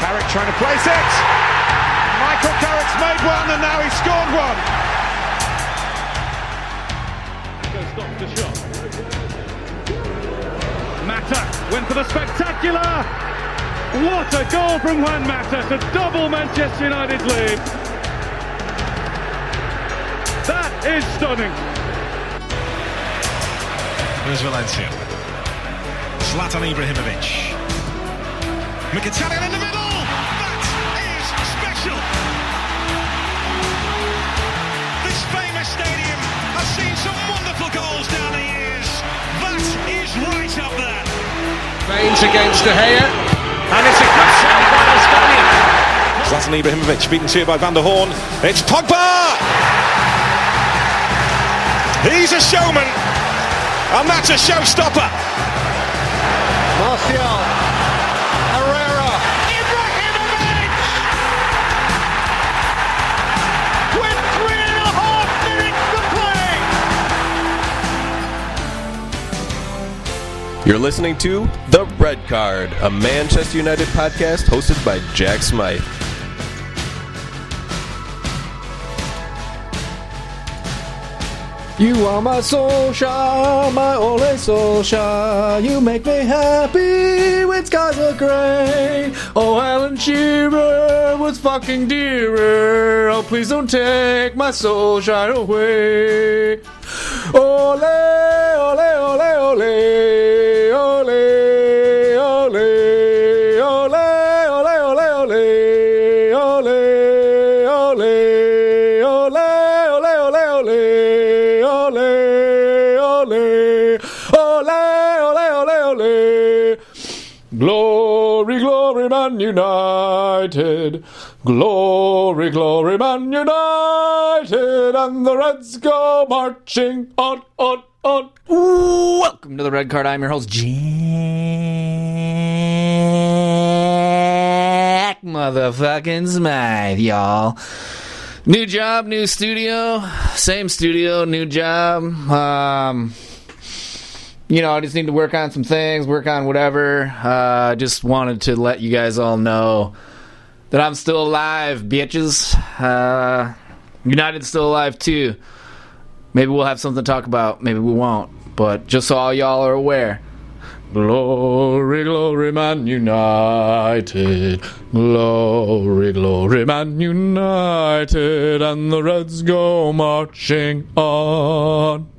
Carrick trying to place it. Michael Carrick's made one and now he's scored one. Stops the shot. Mata went for the spectacular. What a goal from Juan Mata to double Manchester United's lead. That is stunning. There's Valencia. Zlatan Ibrahimovic. Mkhitaryan in the middle. Baines against De Gea. And it's a good save by Australia. Zlatan Ibrahimovic beaten to it by Van der Horn. It's Pogba. He's a showman, and that's a showstopper. Martial. You're listening to The Red Card, a Manchester United podcast hosted by Jack Smythe. You are my Solskjaer, my Ole Solskjaer. You make me happy when skies are grey. Oh, Alan Shearer was fucking dearer. Oh, please don't take my Solskjaer away. Ole, ole, ole, ole, ole, ole, ole, ole, ole, ole. Glory, glory, Man United. Glory, glory, Man United. And the Reds go marching on, on, on. Welcome to the Red Card. I'm your host, Jack Motherfucking Smythe, y'all. New job, new studio, same studio, new job. Um, you know, I just need to work on some things, work on whatever. Uh, just wanted to let you guys all know that I'm still alive, bitches. Uh, United's still alive too. Maybe we'll have something to talk about. Maybe we won't. But just so all y'all are aware. Glory, glory, man united. Glory, glory, man united. And the Reds go marching on.